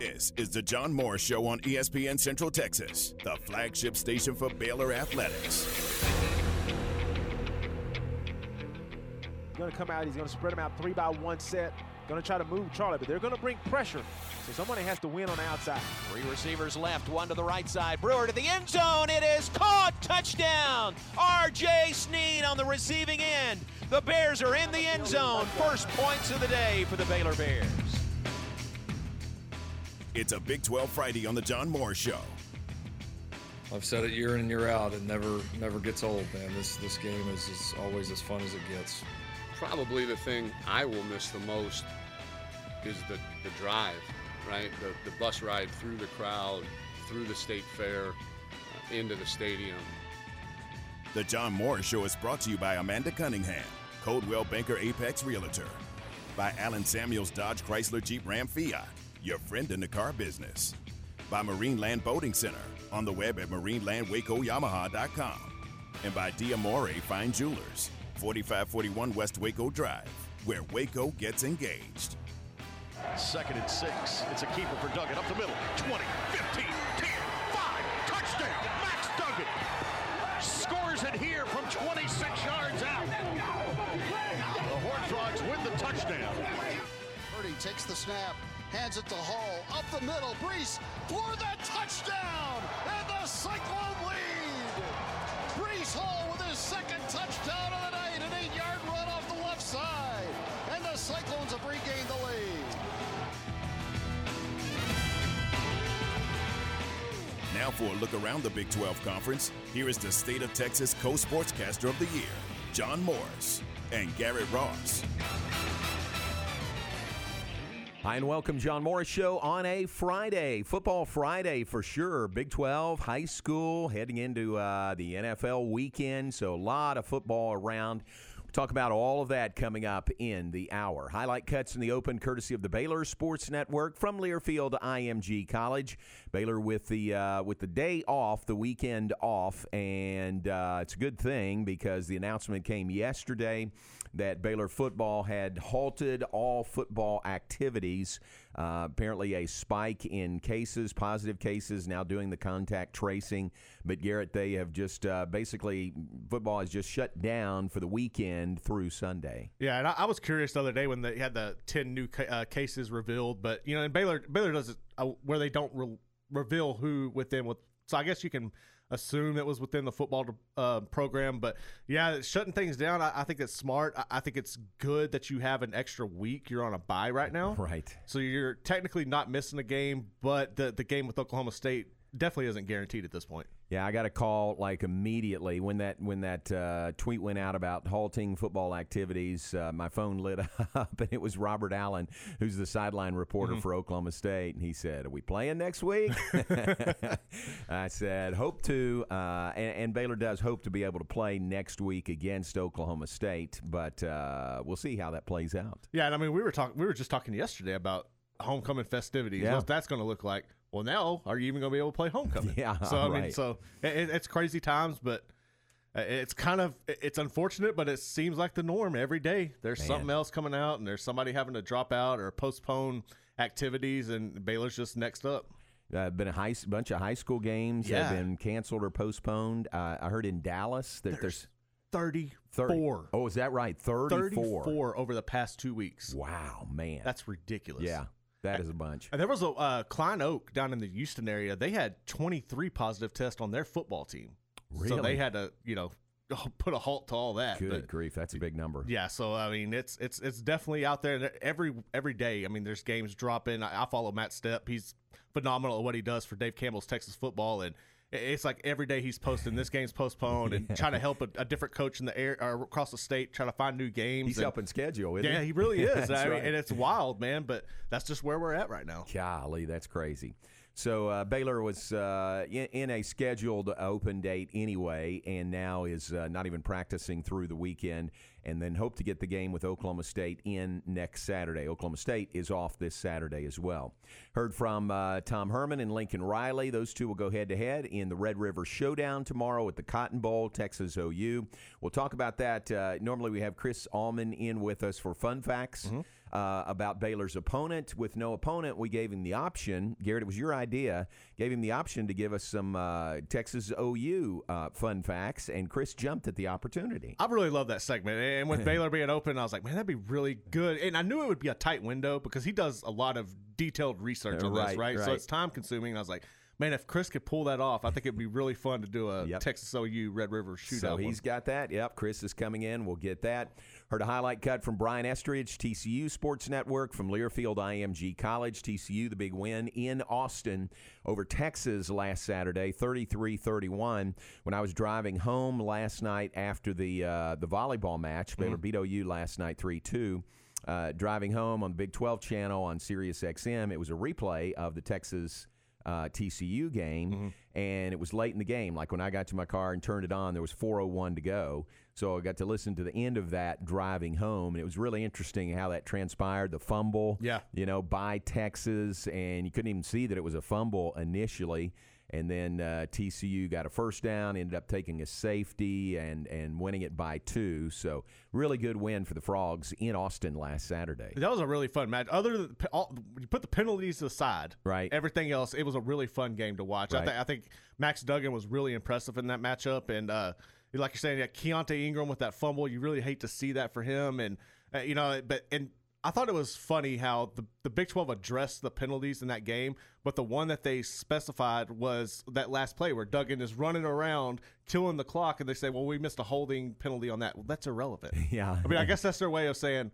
This is the John Morris Show on ESPN Central Texas, the flagship station for Baylor Athletics. Going to come out. He's going to spread them out three by one set. Going to try to move Charlie, but they're going to bring pressure. So somebody has to win on the outside. Three receivers left, one to the right side. Brewer to the end zone. It is caught. Touchdown. R.J. Sneed on the receiving end. The Bears are in the end zone. First points of the day for the Baylor Bears. It's a Big 12 Friday on the John Morris Show. I've said it year in and year out. It never never gets old, man. This this game is, is always as fun as it gets. Probably the thing I will miss the most is the, the drive, right? The, the bus ride through the crowd, through the state fair, uh, into the stadium. The John Morris Show is brought to you by Amanda Cunningham, Coldwell Banker Apex Realtor, by Allen Samuels Dodge Chrysler Jeep Ram Fiat, your friend in the car business, by Marineland Boating Center, on the web at marinelandwacoyamaha.com, and by Diamore Fine Jewelers, 4541 West Waco Drive, where Waco gets engaged. Second and six. It's a keeper for Duggan up the middle. 20, 15, 10, 5. Touchdown. Max Duggan scores it here from 26 yards out. The Horned Frogs win the touchdown. Purdy takes the snap, hands it to Hall, up the middle, Breece for the touchdown, and the Cyclone lead. Breece Hall with his second touchdown of the night, an eight-yard run off the left side, and the Cyclones have regained the lead. Now for a look around the Big 12 Conference, here is the State of Texas co-sportscaster of the year, John Morris and Garrett Ross. Hi, and welcome, John Morris Show on a Friday. Football Friday for sure. Big 12, high school, heading into uh, the NFL weekend. So, a lot of football around. Talk about all of that coming up in the hour. Highlight cuts in the open, courtesy of the Baylor Sports Network from Learfield IMG College. Baylor with the uh, with the day off, the weekend off, and uh, it's a good thing because the announcement came yesterday that Baylor football had halted all football activities. Uh, apparently, a spike in cases, positive cases, now doing the contact tracing. But Garrett, they have just uh, basically football has just shut down for the weekend through Sunday. Yeah, and I, I was curious the other day when they had the ten new ca- uh, cases revealed. But you know, and Baylor Baylor does it uh, where they don't re- reveal who within with. So I guess you can assume it was within the football uh, program. But yeah, shutting things down, I, I think it's smart. I, I, think it's good that you have an extra week. You're on a bye right now, right? So you're technically not missing a game, but the the game with Oklahoma State definitely isn't guaranteed at this point. Yeah, I got a call like immediately when that when that uh, tweet went out about halting football activities. Uh, my phone lit up, and it was Robert Allen, who's the sideline reporter Mm-hmm. for Oklahoma State, and he said, "Are we playing next week?" I said, "Hope to," uh, and, and Baylor does hope to be able to play next week against Oklahoma State, but uh, we'll see how that plays out. Yeah, and I mean, we were talking, we were just talking yesterday about homecoming festivities. Yeah. What that's going to look like. Well, now are you even going to be able to play homecoming? Yeah, So I mean, so it, it's crazy times, but uh, it's kind of it's unfortunate, but it seems like the norm every day. There's Man. something else coming out, and there's somebody having to drop out or postpone activities, and Baylor's just next up. Uh, been a high, bunch of high school games Yeah. have been canceled or postponed. Uh, I heard in Dallas that there's, Thirty 30. four. Oh, is that right? 34. 34 over the past two weeks. Wow, man. That's ridiculous. yeah, that is a bunch. And there was a uh, Klein Oak down in the Houston area. They had 23 positive tests on their football team. So they had to, you know, put a halt to all that. Good But, grief, that's a big number. yeah, so I mean, it's it's it's definitely out there every every day. I mean, there's games dropping. I, I follow Matt Stepp. He's phenomenal at what he does for Dave Campbell's Texas football, and it's like every day he's posting this game's postponed and trying to help a, a different coach in the air or across the state trying to find new games. He's and- helping schedule, isn't Yeah, he? he really is. I mean, right. and it's wild, man. But that's just where we're at right now. Golly, that's crazy. So uh, Baylor was uh, in, in a scheduled open date anyway, and now is uh, not even practicing through the weekend, and then hope to get the game with Oklahoma State in next Saturday. Oklahoma State is off this Saturday as well. Heard from uh, Tom Herman and Lincoln Riley. Those two will go head to head in the Red River Showdown tomorrow at the Cotton Bowl, Texas OU. We'll talk about that. Uh, normally we have Chris Allman in with us for fun facts. Uh, about Baylor's opponent. With no opponent, we gave him the option. Garrett, it was your idea. Gave him the option to give us some uh, Texas OU uh, fun facts, and Chris jumped at the opportunity. I really love that segment. And with Baylor being open, I was like, man, that'd be really good. And I knew it would be a tight window because he does a lot of detailed research on Right, this, right? So it's time consuming. I was like, man, if Chris could pull that off, I think it'd be really fun to do a Yep. Texas OU Red River shootout. So one. he's got that. Yep. Chris is coming in. We'll get that. Heard a highlight cut from Brian Estridge, TCU Sports Network from Learfield IMG College. TCU, the big win in Austin over Texas last Saturday, 33 31. When I was driving home last night after the, uh, the volleyball match, Baylor beat OU last night 3 2. Uh, driving home on the Big 12 channel on Sirius XM, it was a replay of the Texas uh, TCU game, and it was late in the game. Like when I got to my car and turned it on, there was 4:01 to go. So I got to listen to the end of that driving home, and it was really interesting how that transpired. The fumble, Yeah. you know, by Texas, and you couldn't even see that it was a fumble initially. And then uh, TCU got a first down, ended up taking a safety and and winning it by two. So really good win for the Frogs in Austin last Saturday. That was a really fun match. Other than all, you put the penalties aside, Right. Everything else, it was a really fun game to watch. I, th- I think Max Duggan was really impressive in that matchup, and uh, like you're saying, yeah, Keaontay Ingram with that fumble, you really hate to see that for him, and uh, you know, but and. I thought it was funny how the, the Big 12 addressed the penalties in that game, but the one that they specified was that last play where Duggan is running around, killing the clock, and they say, well, we missed a holding penalty on that. Well, that's irrelevant. Yeah. I mean, I guess that's their way of saying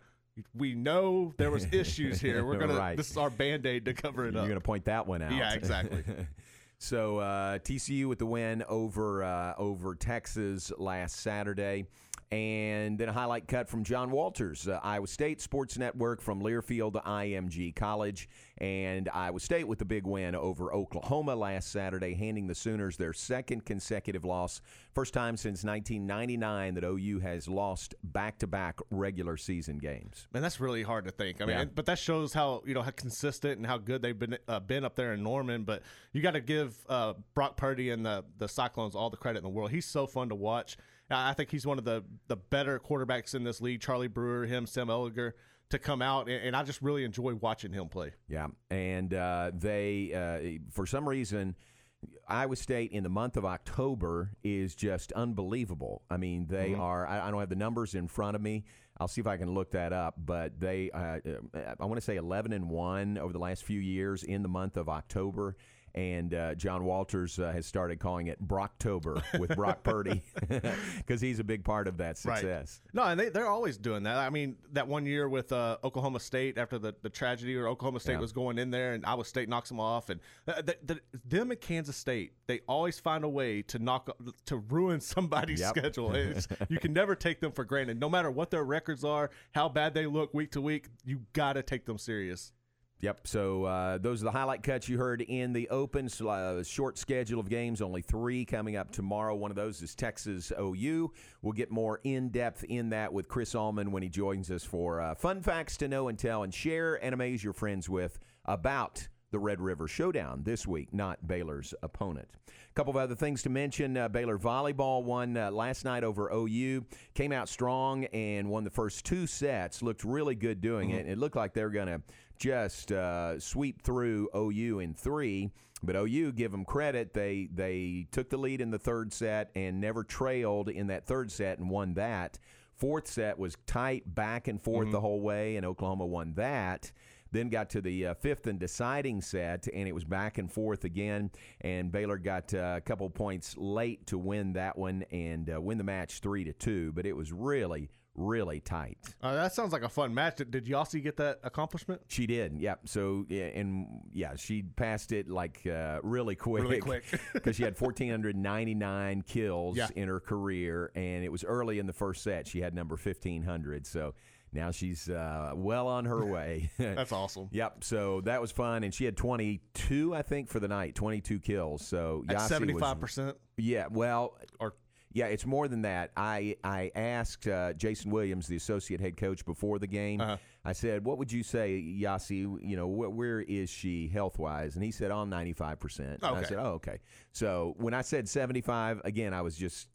we know there was issues here. We're gonna Right. this is our band aid to cover it up. You're going to point that one out. Yeah, exactly. so uh, TCU with the win over uh, over Texas last Saturday. And then a highlight cut from John Walters, uh, Iowa State Sports Network from Learfield to IMG College. And Iowa State with the big win over Oklahoma last Saturday, handing the Sooners their second consecutive loss. First time since 1999 that OU has lost back to back regular season games. Man, that's really hard to think. I mean, Yeah. but that shows how you know how consistent and how good they've been uh, been up there in Norman. But you got to give uh, Brock Purdy and the the Cyclones all the credit in the world. He's so fun to watch. I I think he's one of the the better quarterbacks in this league. Charlie Brewer, him, Sam Ehlinger, to come out, and, and I just really enjoy watching him play. Yeah, and uh, they, uh, for some reason, Iowa State in the month of October is just unbelievable. I mean, they are. I, I don't have the numbers in front of me. I'll see if I can look that up. But they, uh, uh, I want to say, eleven and one over the last few years in the month of October. And uh, John Walters uh, has started calling it Brocktober with Brock Purdy because he's a big part of that success. No, and they, they're always doing that. I mean, that one year with uh, Oklahoma State after the, the tragedy where Oklahoma State Yeah. was going in there and Iowa State knocks them off. And uh, the, the, them at Kansas State, they always find a way to knock to ruin somebody's Yep. schedule. It's, you can never take them for granted. No matter what their records are, how bad they look week to week, you got to take them serious. Yep. So uh, those are the highlight cuts you heard in the open. So, uh, short schedule of games, only three coming up tomorrow. One of those is Texas OU. We'll get more in depth in that with Chris Allman when he joins us for uh, fun facts to know and tell and share and amaze your friends with about the Red River Showdown this week, not Baylor's opponent. A couple of other things to mention. Uh, Baylor volleyball won uh, last night over OU, came out strong and won the first two sets. Looked really good doing it. It looked like they're going to just uh, sweep through OU in three. But OU, give them credit, they they took the lead in the third set and never trailed in that third set and won that. Fourth set was tight, back and forth the whole way, and Oklahoma won that. Then got to the uh, fifth and deciding set, and it was back and forth again. And Baylor got uh, a couple points late to win that one and uh, win the match three to two. But it was really, really tight. Uh, that sounds like a fun match. Did, did Yossi get that accomplishment? She did, yeah. So yeah, and yeah, she passed it like uh, really quick, Really quick. because she had 1,499 kills Yeah. in her career, and it was early in the first set. She had number 1,500, so now she's uh, well on her way. That's awesome. Yep. So that was fun, and she had 22, I think, for the night. 22 kills. So At Yossi was- seventy five percent. yeah, well, Or- yeah, it's more than that. I I asked uh, Jason Williams, the associate head coach, before the game. Uh-huh. I said, "What would you say, Yossi? You know, wh- where is she health wise?" And he said, "On ninety five percent." I said, "Oh, okay." So when I said seventy five, again, I was just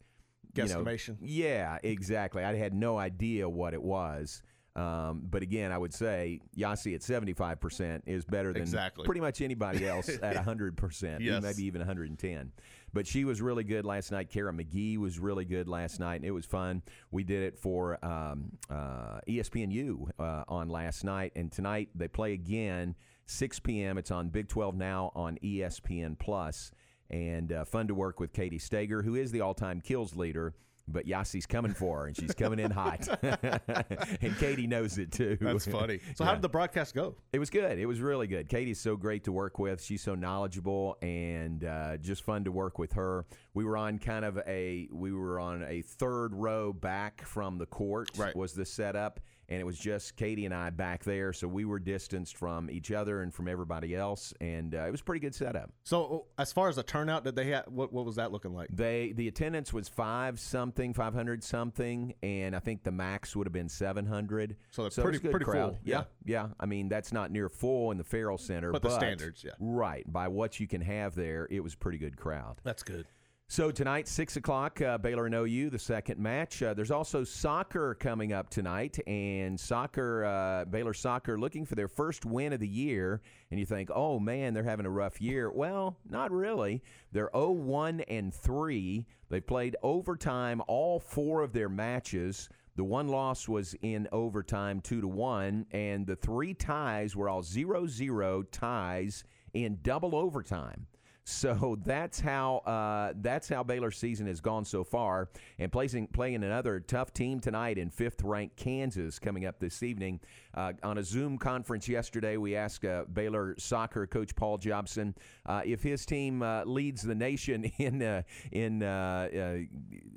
you know, Guesstimation. yeah, exactly. I had no idea what it was. Um, but again, I would say Yossi at 75% is better than Exactly. pretty much anybody else at 100%, Yes. maybe even 110. But she was really good last night. Kara McGhee was really good last night, and it was fun. We did it for um, uh, ESPNU uh, on last night, and tonight they play again, 6 p.m. It's on Big 12 now on ESPN Plus, and uh, fun to work with Katie Staiger, who is the all-time kills leader. But Yossi's coming for her, and she's coming in hot. and Katie knows it too. That's funny. So how did the broadcast go? It was good. It was really good. Katie's so great to work with. She's so knowledgeable and uh, just fun to work with her. We were on kind of a we were on a third row back from the court. Right. Was the setup, and it was just Katie and I back there, so we were distanced from each other and from everybody else, and uh, it was a pretty good setup. So as far as the turnout, did they have what? What was that looking like? They the attendance was five something, five hundred something, and I think the max would have been seven hundred. So it's it pretty- good pretty crowd. full, Yeah, yeah. yeah. I mean that's not near full in the Ferrell Center, But the standards, yeah. Right by what you can have there, it was a pretty good crowd. That's good. So tonight, six o'clock, uh, Baylor and OU, the second match. Uh, there's also soccer coming up tonight, and soccer, uh, Baylor soccer, looking for their first win of the year. And you think, oh man, they're having a rough year. Well, not really. They're 0-1 and three. They've played overtime all four of their matches. The one loss was in overtime, two to one, and the three ties were all 0-0 ties in double overtime. So that's how uh, that's how Baylor's season has gone so far, and playing playing another tough team tonight in fifth-ranked Kansas coming up this evening. Uh, on a Zoom conference yesterday, we asked uh, Baylor soccer coach Paul Jobson uh, if his team uh, leads the nation in uh, in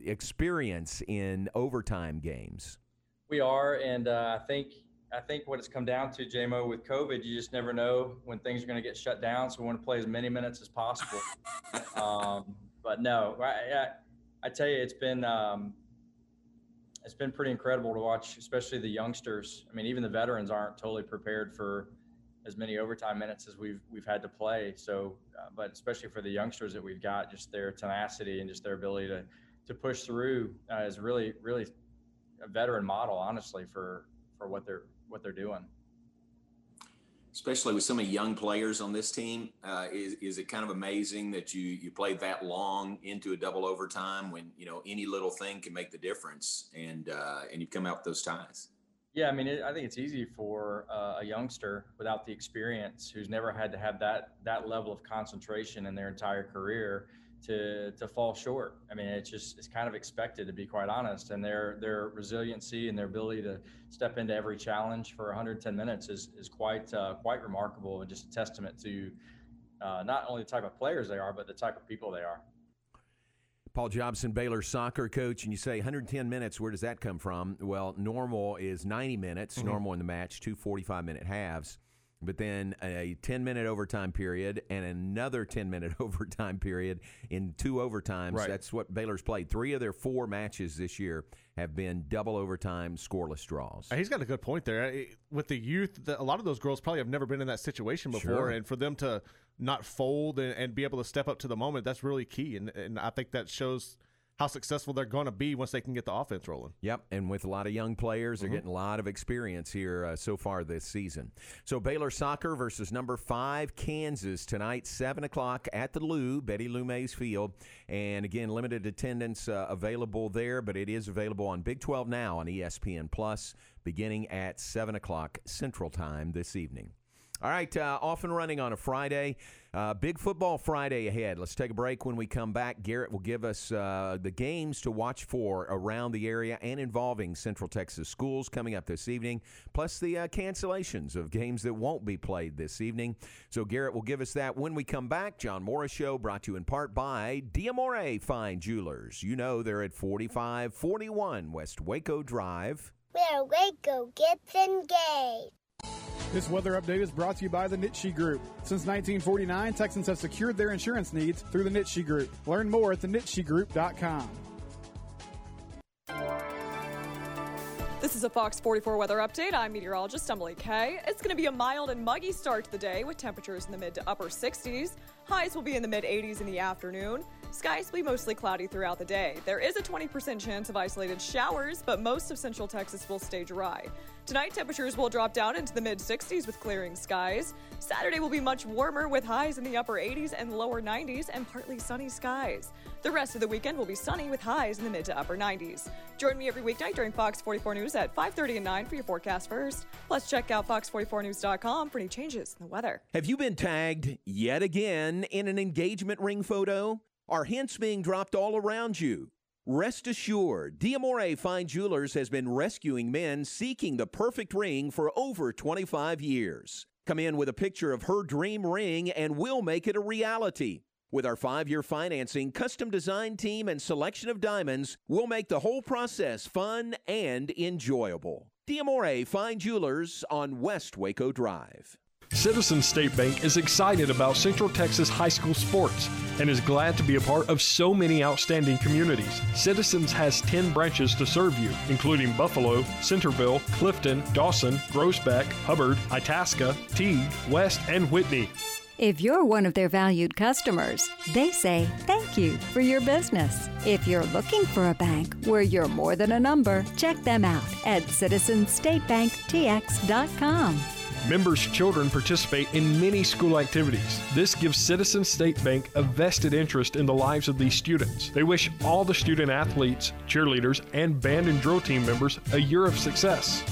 experience in overtime games. We are, and I think I think what it's come down to, JMO, with COVID, you just never know when things are going to get shut down. So we want to play as many minutes as possible. um, but no, I, I, I tell you, it's been um, it's been pretty incredible to watch, especially the youngsters. I mean, even the veterans aren't totally prepared for as many overtime minutes as we've we've had to play. So, uh, but especially for the youngsters that we've got, just their tenacity and just their ability to to push through uh, is really really a veteran model, honestly, for for what they're what they're doing. especially with so many young players on this team. Uh, is is it kind of amazing that you you played that long into a double overtime when you know any little thing can make the difference, and uh, and you've come out with those ties. Yeah, I mean, it, I think it's easy for uh, a youngster without the experience, who's never had to have that that level of concentration in their entire career, to to fall short. I mean, it's just it's kind of expected to be quite honest, and their their resiliency and their ability to step into every challenge for 110 minutes is is quite uh, quite remarkable and just a testament to uh, not only the type of players they are, but the type of people they are. Paul Jobson, Baylor soccer coach, and you say 110 minutes. Where does that come from? Well, normal is 90 minutes, Mm-hmm. normal in the match, two 45 minute halves, but then a 10 minute overtime period and another 10 minute overtime period in two overtimes. Right. That's what Baylor's played. Three of their four matches this year have been double overtime scoreless draws. He's got a good point there. With the youth, a lot of those girls probably have never been in that situation before, Sure. and for them to not fold and, and be able to step up to the moment, that's really key. And, and I think that shows how successful they're going to be once they can get the offense rolling. Yep, and with a lot of young players, Mm-hmm. they're getting a lot of experience here uh, so far this season. So Baylor soccer versus number five Kansas tonight, seven o'clock at the Lou, Betty Lou Mays Field, and again limited attendance uh, available there, but it is available on Big 12 now on ESPN Plus, beginning at seven o'clock Central Time this evening. All right, uh, off and running on a Friday. Uh, big football Friday ahead. Let's take a break. When we come back, Garrett will give us uh, the games to watch for around the area and involving Central Texas schools coming up this evening, plus the uh, cancellations of games that won't be played this evening. So, Garrett will give us that when we come back. John Morris Show brought to you in part by Diamore Fine Jewelers. You know they're at 4541 West Waco Drive. Where Waco gets engaged. This weather update is brought to you by the Nitsche Group. Since 1949, Texans have secured their insurance needs through the Nitsche Group. Learn more at thenitshegroup.com. This is a Fox 44 weather update. I'm meteorologist Emily Kay. It's going to be a mild and muggy start to the day with temperatures in the mid to upper 60s. Highs will be in the mid 80s in the afternoon. Skies will be mostly cloudy throughout the day. There is a 20% chance of isolated showers, but most of central Texas will stay dry. Tonight, temperatures will drop down into the mid 60s with clearing skies. Saturday will be much warmer with highs in the upper 80s and lower 90s and partly sunny skies. The rest of the weekend will be sunny with highs in the mid to upper 90s. Join me every weeknight during Fox 44 News at 5:30 and 9 for your forecast first. Plus, check out fox44news.com for any changes in the weather. Have you been tagged yet again in an engagement ring photo? Are hints being dropped all around you? Rest assured, Diamore Fine Jewelers has been rescuing men seeking the perfect ring for over 25 years. Come in with a picture of her dream ring and we'll make it a reality. With our five year financing, custom design team, and selection of diamonds, we'll make the whole process fun and enjoyable. Diamore Fine Jewelers on West Waco Drive. Citizens State Bank is excited about Central Texas high school sports and is glad to be a part of so many outstanding communities. Citizens has 10 branches to serve you, including Buffalo, Centerville, Clifton, Dawson, Groesbeck, Hubbard, Itasca, Teague, West, and Whitney. If you're one of their valued customers, they say thank you for your business. If you're looking for a bank where you're more than a number, check them out at citizenstatebanktx.com. Members' children participate in many school activities. This gives Citizen State Bank a vested interest in the lives of these students. They wish all the student athletes, cheerleaders, and band and drill team members a year of success.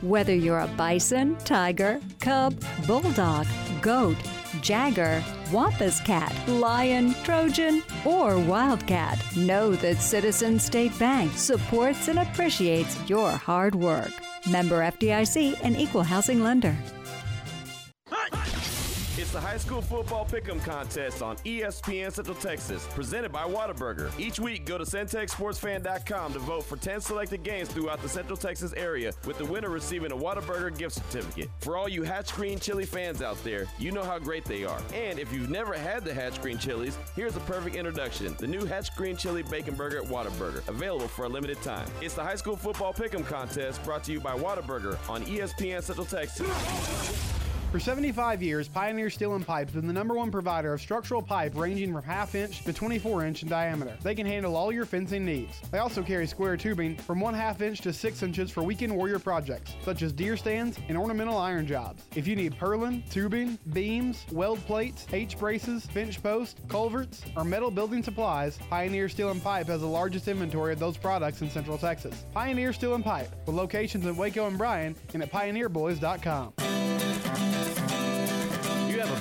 Whether you're a bison, tiger, cub, bulldog, goat, jagger, wampus cat, lion, trojan, or wildcat, know that Citizen State Bank supports and appreciates your hard work. Member FDIC and equal housing lender. The high school football pick'em contest on ESPN Central Texas, presented by Whataburger. Each week, go to centexsportsfan.com to vote for 10 selected games throughout the Central Texas area, with the winner receiving a Whataburger gift certificate. For all you Hatch Green Chili fans out there, you know how great they are. And if you've never had the Hatch Green Chilies, here's a perfect introduction: the new Hatch Green Chili Bacon Burger at Whataburger, available for a limited time. It's the high school football pick'em contest brought to you by Whataburger on ESPN Central Texas. For 75 years, Pioneer Steel and Pipe has been the number one provider of structural pipe ranging from half inch to 24 inch in diameter. They can handle all your fencing needs. They also carry square tubing from 1 half inch to 6 inches for weekend warrior projects, such as deer stands and ornamental iron jobs. If you need purlin, tubing, beams, weld plates, H braces, bench posts, culverts, or metal building supplies, Pioneer Steel and Pipe has the largest inventory of those products in Central Texas. Pioneer Steel and Pipe, with locations in Waco and Bryan and at pioneerboys.com.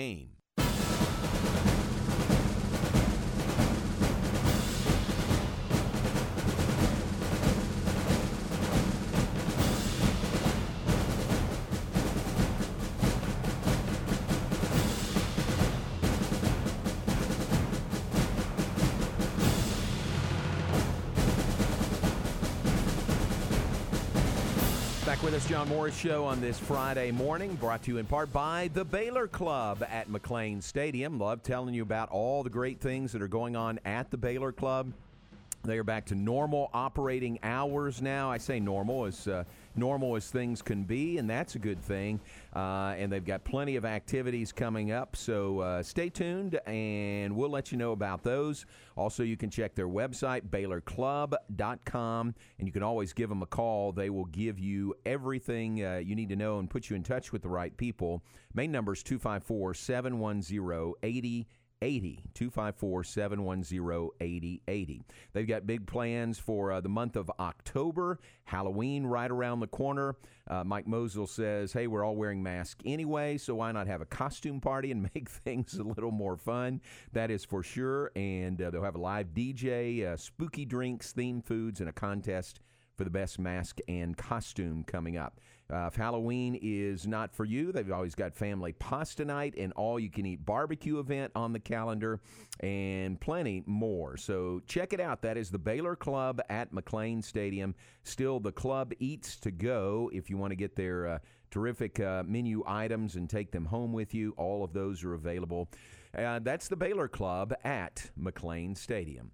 Back John Morris Show on this Friday morning, brought to you in part by the Baylor Club at McLane Stadium. Love telling you about all the great things that are going on at the Baylor Club. They are back to normal operating hours now. I say normal as uh, normal as things can be, and that's a good thing. Uh, and they've got plenty of activities coming up, so uh, stay tuned, and we'll let you know about those. Also, you can check their website, BaylorClub.com, and you can always give them a call. They will give you everything uh, you need to know and put you in touch with the right people. Main number is 254 710 80 80 254 710 8080. They've got big plans for uh, the month of October, Halloween right around the corner. Uh, Mike Mosel says, Hey, we're all wearing masks anyway, so why not have a costume party and make things a little more fun? That is for sure. And uh, they'll have a live DJ, uh, spooky drinks, themed foods, and a contest for the best mask and costume coming up. Uh, if Halloween is not for you, they've always got family pasta night and all you can eat barbecue event on the calendar and plenty more. So check it out. That is the Baylor Club at McLane Stadium. Still, the club eats to go if you want to get their uh, terrific uh, menu items and take them home with you. All of those are available. Uh, that's the Baylor Club at McLane Stadium.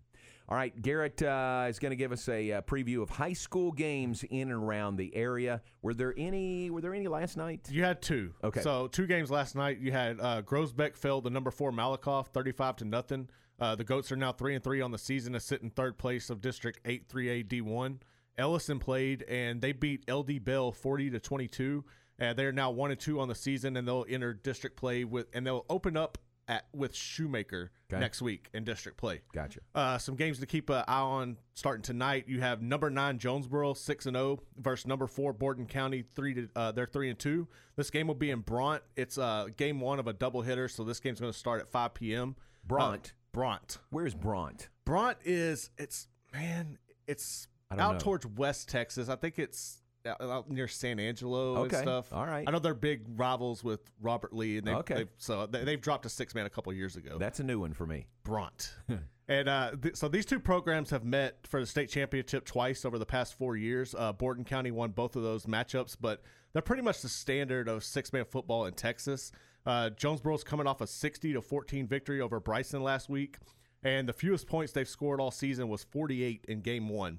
All right, Garrett uh, is going to give us a, uh preview of high school games in and around the area. Were there any? Were there any last night? You had two. Okay. So two games last night. You had uh, Groesbeck failed the number four Malakoff, thirty-five to nothing. Uh, the Goats are now three and three on the season, to sit in third place of District Eight Three A D One. Ellison played and they beat LD Bell forty to twenty-two. And they're now one and two on the season, and they'll enter district play with, and they'll open up at with Shoemaker Okay. next week in district play. Gotcha. Uh, some games to keep an eye on starting tonight. You have number nine Jonesboro six and zero versus number four Borden County three to uh, they're three and two. This game will be in Bronte. It's uh, game one of a double hitter, so this game's going to start at five p.m. Bronte. Uh, Bronte. Where's Bronte? Bronte is it's man it's out know. towards West Texas. I think it's out, near San Angelo Okay. and stuff. All right. I know they're big rivals with Robert Lee, and they Okay. they've, so they, they've dropped a six man a couple years ago. That's a new one for me. Bronte. and uh, th- so these two programs have met for the state championship twice over the past four years. Uh, Borden County won both of those matchups, but they're pretty much the standard of six man football in Texas. Uh, Jonesboro's coming off a 60 to 14 victory over Bryson last week, and the fewest points they've scored all season was 48 in game one.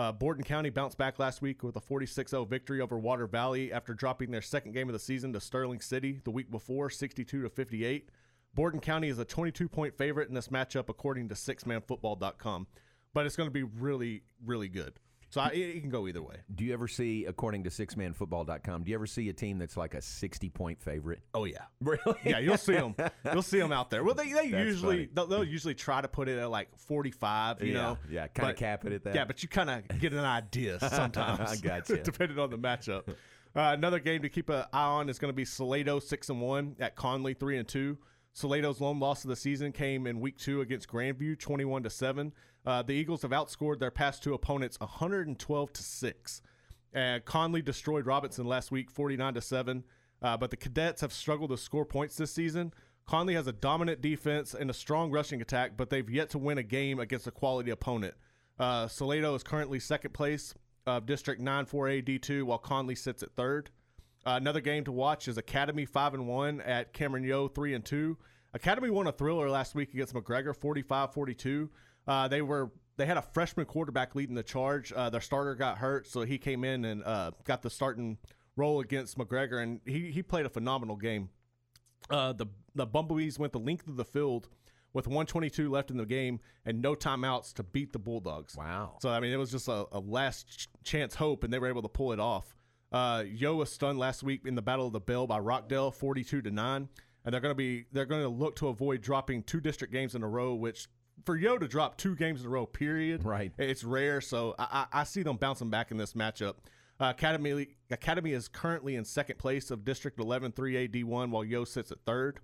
Uh, Borden County bounced back last week with a 46 0 victory over Water Valley after dropping their second game of the season to Sterling City the week before, 62 to 58. Borden County is a 22 point favorite in this matchup, according to sixmanfootball.com. But it's going to be really, really good. So I, it, it can go either way. Do you ever see, according to sixmanfootball.com, do you ever see a team that's like a 60 point favorite? Oh, yeah. Really? Yeah, you'll see them. You'll see them out there. Well, they, they That's usually they'll, they'll usually try to put it at like 45. You Yeah, know, yeah, kinda cap it at that. Yeah, but you kind of get an idea sometimes. I gotcha. depending on the matchup. Uh, another game to keep an eye on is going to be Salado six and one at Connally three and two. Salado's lone loss of the season came in week two against Grandview, twenty-one to seven. Uh, the Eagles have outscored their past two opponents, one hundred and twelve to six. And Connally destroyed Robinson last week, forty-nine to seven. Uh, but the Cadets have struggled to score points this season. Connally has a dominant defense and a strong rushing attack, but they've yet to win a game against a quality opponent. Uh, Salado is currently second place of District 9 4A D2, while Connally sits at third. Uh, another game to watch is Academy 5 and 1 at Cameron Yoe 3 and 2. Academy won a thriller last week against McGregor 45 42. Uh, they were they had a freshman quarterback leading the charge. Uh, their starter got hurt, so he came in and uh, got the starting role against McGregor, and he, he played a phenomenal game. Uh, the the Bumblebees went the length of the field with 122 left in the game and no timeouts to beat the Bulldogs. Wow! So I mean, it was just a, a last ch- chance hope, and they were able to pull it off. Uh, Yoe was stunned last week in the Battle of the Bell by Rockdale, 42 to nine, and they're going to be they're going to look to avoid dropping two district games in a row, which for Yoe to drop two games in a row, period, right? It's rare, so I, I, I see them bouncing back in this matchup. Uh, Academy Academy is currently in second place of District 11 3A D1, while Yoe sits at third.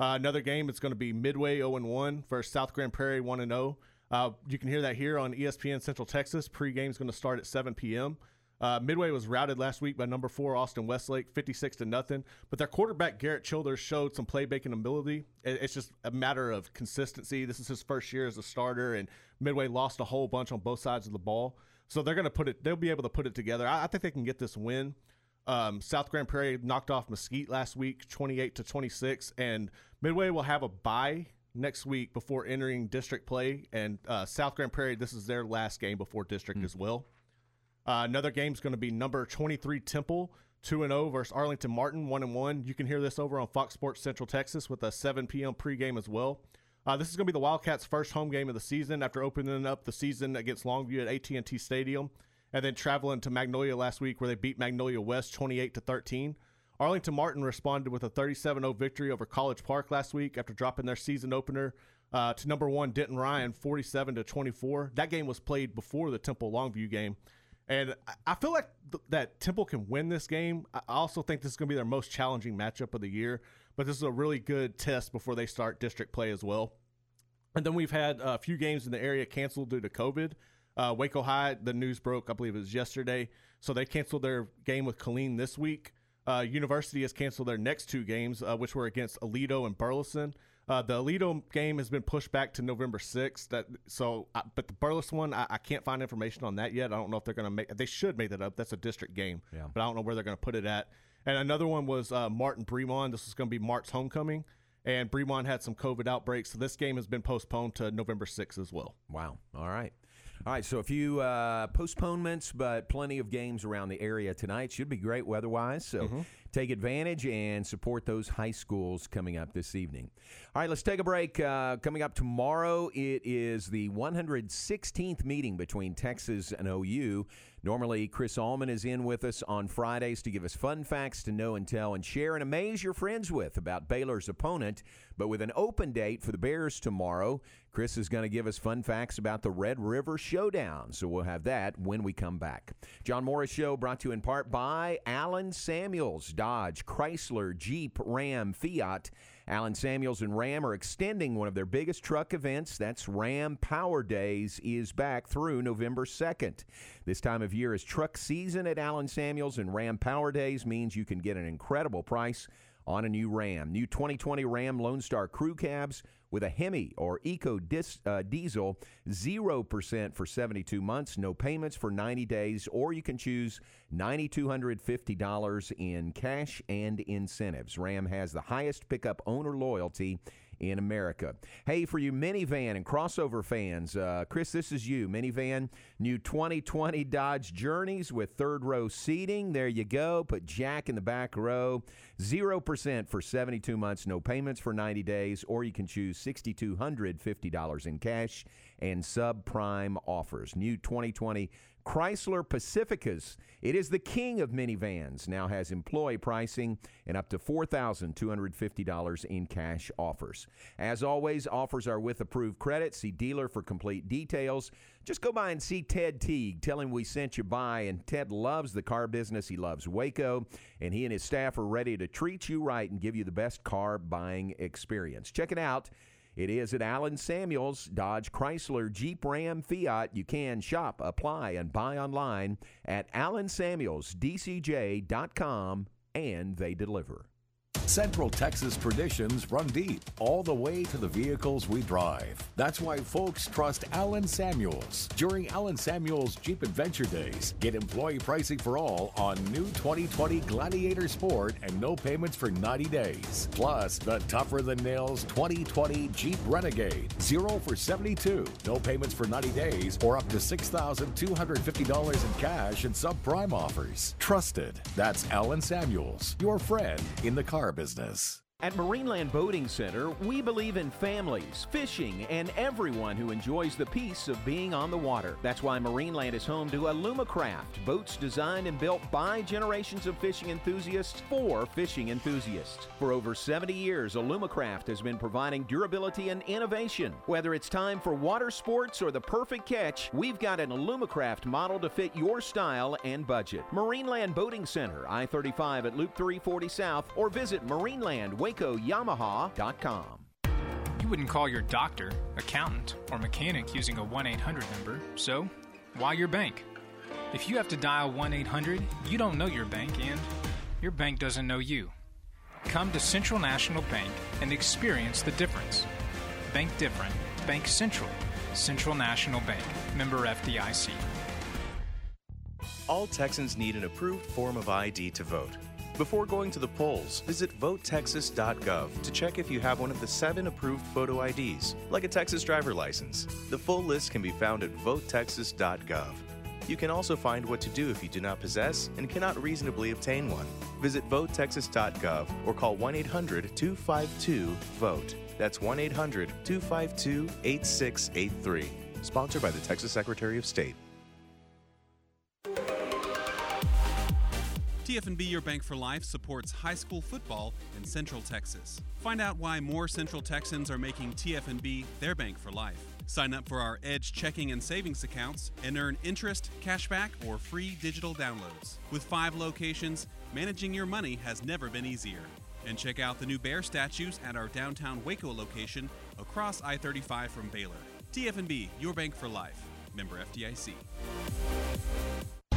Uh, another game it's going to be Midway 0 and 1 versus South Grand Prairie 1 and 0. Uh, you can hear that here on ESPN Central Texas. Pre-game is going to start at 7 p.m. Uh, Midway was routed last week by number four Austin Westlake, 56 to nothing. But their quarterback Garrett Childers showed some playmaking ability. It's just a matter of consistency. This is his first year as a starter, and Midway lost a whole bunch on both sides of the ball. So they're going to put it. They'll be able to put it together. I, I think they can get this win. Um, South Grand Prairie knocked off Mesquite last week, 28 to 26, and Midway will have a bye next week before entering district play. And uh, South Grand Prairie, this is their last game before district as well. Uh, another game is going to be number 23 Temple, 2 and 0 versus Arlington Martin, 1 and 1. You can hear this over on Fox Sports Central Texas with a 7 p.m. pregame as well. Uh, this is going to be the Wildcats' first home game of the season after opening up the season against Longview at AT&T Stadium and then traveling to Magnolia last week where they beat Magnolia West 28 to 13. Arlington Martin responded with a 37 0 victory over College Park last week after dropping their season opener uh, to number one Denton Ryan 47 to 24. That game was played before the Temple Longview game. And I feel like th- that Temple can win this game. I also think this is going to be their most challenging matchup of the year, but this is a really good test before they start district play as well. And then we've had a few games in the area canceled due to COVID. Uh, Waco High, the news broke, I believe it was yesterday. So they canceled their game with Killeen this week. Uh, University has canceled their next two games, uh, which were against Aledo and Burleson. Uh, the Aledo game has been pushed back to November 6th. That so, I, but the Burleson one, I, I, can't find information on that yet. I don't know if they're going to make. They should make that up. That's a district game, yeah. but I don't know where they're going to put it at. And another one was uh, Martin Bremond. This is going to be Mart's homecoming, and Bremond had some COVID outbreaks, so this game has been postponed to November 6th as well. Wow. All right. All right, so a few uh, postponements, but plenty of games around the area tonight. Should be great weather-wise, so mm-hmm. Take advantage and support those high schools coming up this evening. All right, let's take a break. Uh, coming up tomorrow, it is the 116th meeting between Texas and OU. Normally, Chris Allman is in with us on Fridays to give us fun facts to know and tell and share and amaze your friends with about Baylor's opponent. But with an open date for the Bears tomorrow, Chris is going to give us fun facts about the Red River Showdown. So we'll have that when we come back. John Morris Show brought to you in part by Allen Samuels, Dodge, Chrysler, Jeep, Ram, Fiat. Allen Samuels and Ram are extending one of their biggest truck events. That's Ram Power Days is back through November 2nd. This time of year is truck season at Allen Samuels, and Ram Power Days means you can get an incredible price on a new Ram. New 2020 Ram Lone Star Crew Cabs with a Hemi or Eco dis, uh, Diesel, 0% for 72 months, no payments for 90 days, or you can choose $9,250 in cash and incentives. Ram has the highest pickup owner loyalty in America. Hey, for you minivan and crossover fans, uh, Chris, this is you. Minivan, new 2020 Dodge Journeys with third row seating. There you go. Put Jack in the back row. 0% for 72 months, no payments for 90 days, or you can choose $6,250 in cash and subprime offers. New 2020 Chrysler Pacificas. It is the king of minivans. Now has employee pricing and up to $4,250 in cash offers. As always, offers are with approved credit. See dealer for complete details. Just go by and see Ted Teague. Tell him we sent you by. And Ted loves the car business. He loves Waco. And he and his staff are ready to treat you right and give you the best car buying experience. Check it out it is at Allen Samuels, Dodge Chrysler, Jeep Ram, Fiat. You can shop, apply, and buy online at allensamuelsdcj.com and they deliver. Central Texas traditions run deep, all the way to the vehicles we drive. That's why folks trust Allen Samuels. During Allen Samuels Jeep Adventure Days, get employee pricing for all on new 2020 Gladiator Sport and no payments for 90 days. Plus, the tougher than nails 2020 Jeep Renegade. Zero for 72, no payments for 90 days, or up to $6,250 in cash and subprime offers. Trusted. That's Allen Samuels, your friend in the car business. At Marineland Boating Center, we believe in families, fishing, and everyone who enjoys the peace of being on the water. That's why Marineland is home to Alumacraft, boats designed and built by generations of fishing enthusiasts for fishing enthusiasts. For over 70 years, Alumacraft has been providing durability and innovation. Whether it's time for water sports or the perfect catch, we've got an Alumacraft model to fit your style and budget. Marineland Boating Center, I 35 at Loop 340 South, or visit Marineland WacoYamaha.com. You wouldn't call your doctor, accountant, or mechanic using a 1 800 number, so why your bank? If you have to dial 1 800, you don't know your bank and your bank doesn't know you. Come to Central National Bank and experience the difference. Bank different. Bank Central. Central National Bank. Member FDIC. All Texans need an approved form of ID to vote. Before going to the polls, visit votetexas.gov to check if you have one of the seven approved photo IDs, like a Texas driver license. The full list can be found at votetexas.gov. You can also find what to do if you do not possess and cannot reasonably obtain one. Visit votetexas.gov or call 1 800 252 VOTE. That's 1 800 252 8683. Sponsored by the Texas Secretary of State. TFNB Your Bank for Life supports high school football in Central Texas. Find out why more Central Texans are making TFNB their bank for life. Sign up for our Edge checking and savings accounts and earn interest, cashback, or free digital downloads. With five locations, managing your money has never been easier. And check out the new bear statues at our downtown Waco location across I 35 from Baylor. TFNB, your bank for life. Member FDIC.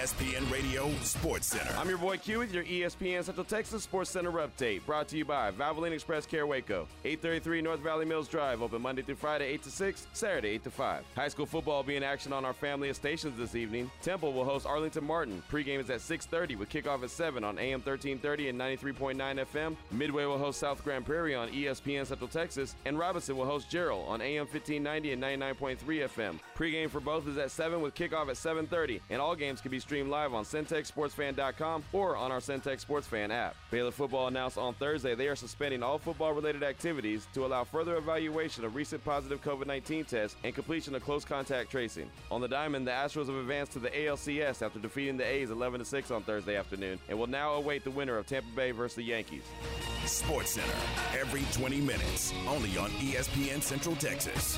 ESPN Radio Sports Center. I'm your boy Q with your ESPN Central Texas Sports Center update. Brought to you by Valvoline Express Care Waco. 833 North Valley Mills Drive. Open Monday through Friday, 8 to 6, Saturday, 8 to 5. High school football will be in action on our family of stations this evening. Temple will host Arlington Martin. Pregame is at 6.30 with kickoff at 7 on AM 1330 and 93.9 FM. Midway will host South Grand Prairie on ESPN Central Texas. And Robinson will host Jarrell on AM 1590 and 99.3 FM. Pregame for both is at 7 with kickoff at 7.30. And all games can be streamed live on CentexSportsFan.com or on our Centex Sports Fan app. Baylor football announced on Thursday they are suspending all football-related activities to allow further evaluation of recent positive COVID-19 tests and completion of close contact tracing. On the diamond, the Astros have advanced to the ALCS after defeating the A's 11-6 on Thursday afternoon and will now await the winner of Tampa Bay versus the Yankees. Sports Center, every 20 minutes, only on ESPN Central Texas.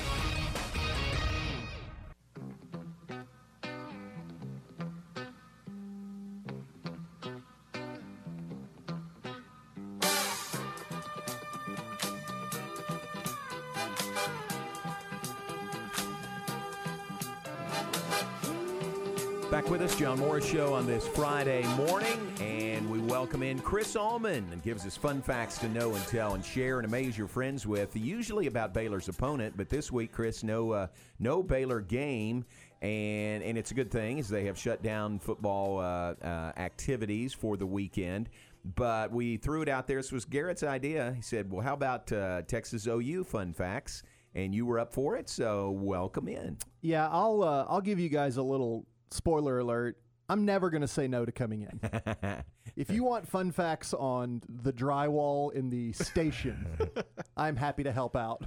Show on this Friday morning, and we welcome in Chris Allman and gives us fun facts to know and tell and share and amaze your friends with. Usually about Baylor's opponent, but this week, Chris, no uh, no Baylor game, and and it's a good thing as they have shut down football uh, uh, activities for the weekend. But we threw it out there. This was Garrett's idea. He said, "Well, how about uh, Texas OU fun facts?" And you were up for it, so welcome in. Yeah, I'll uh, I'll give you guys a little spoiler alert. I'm never going to say no to coming in. if you want fun facts on the drywall in the station, I'm happy to help out.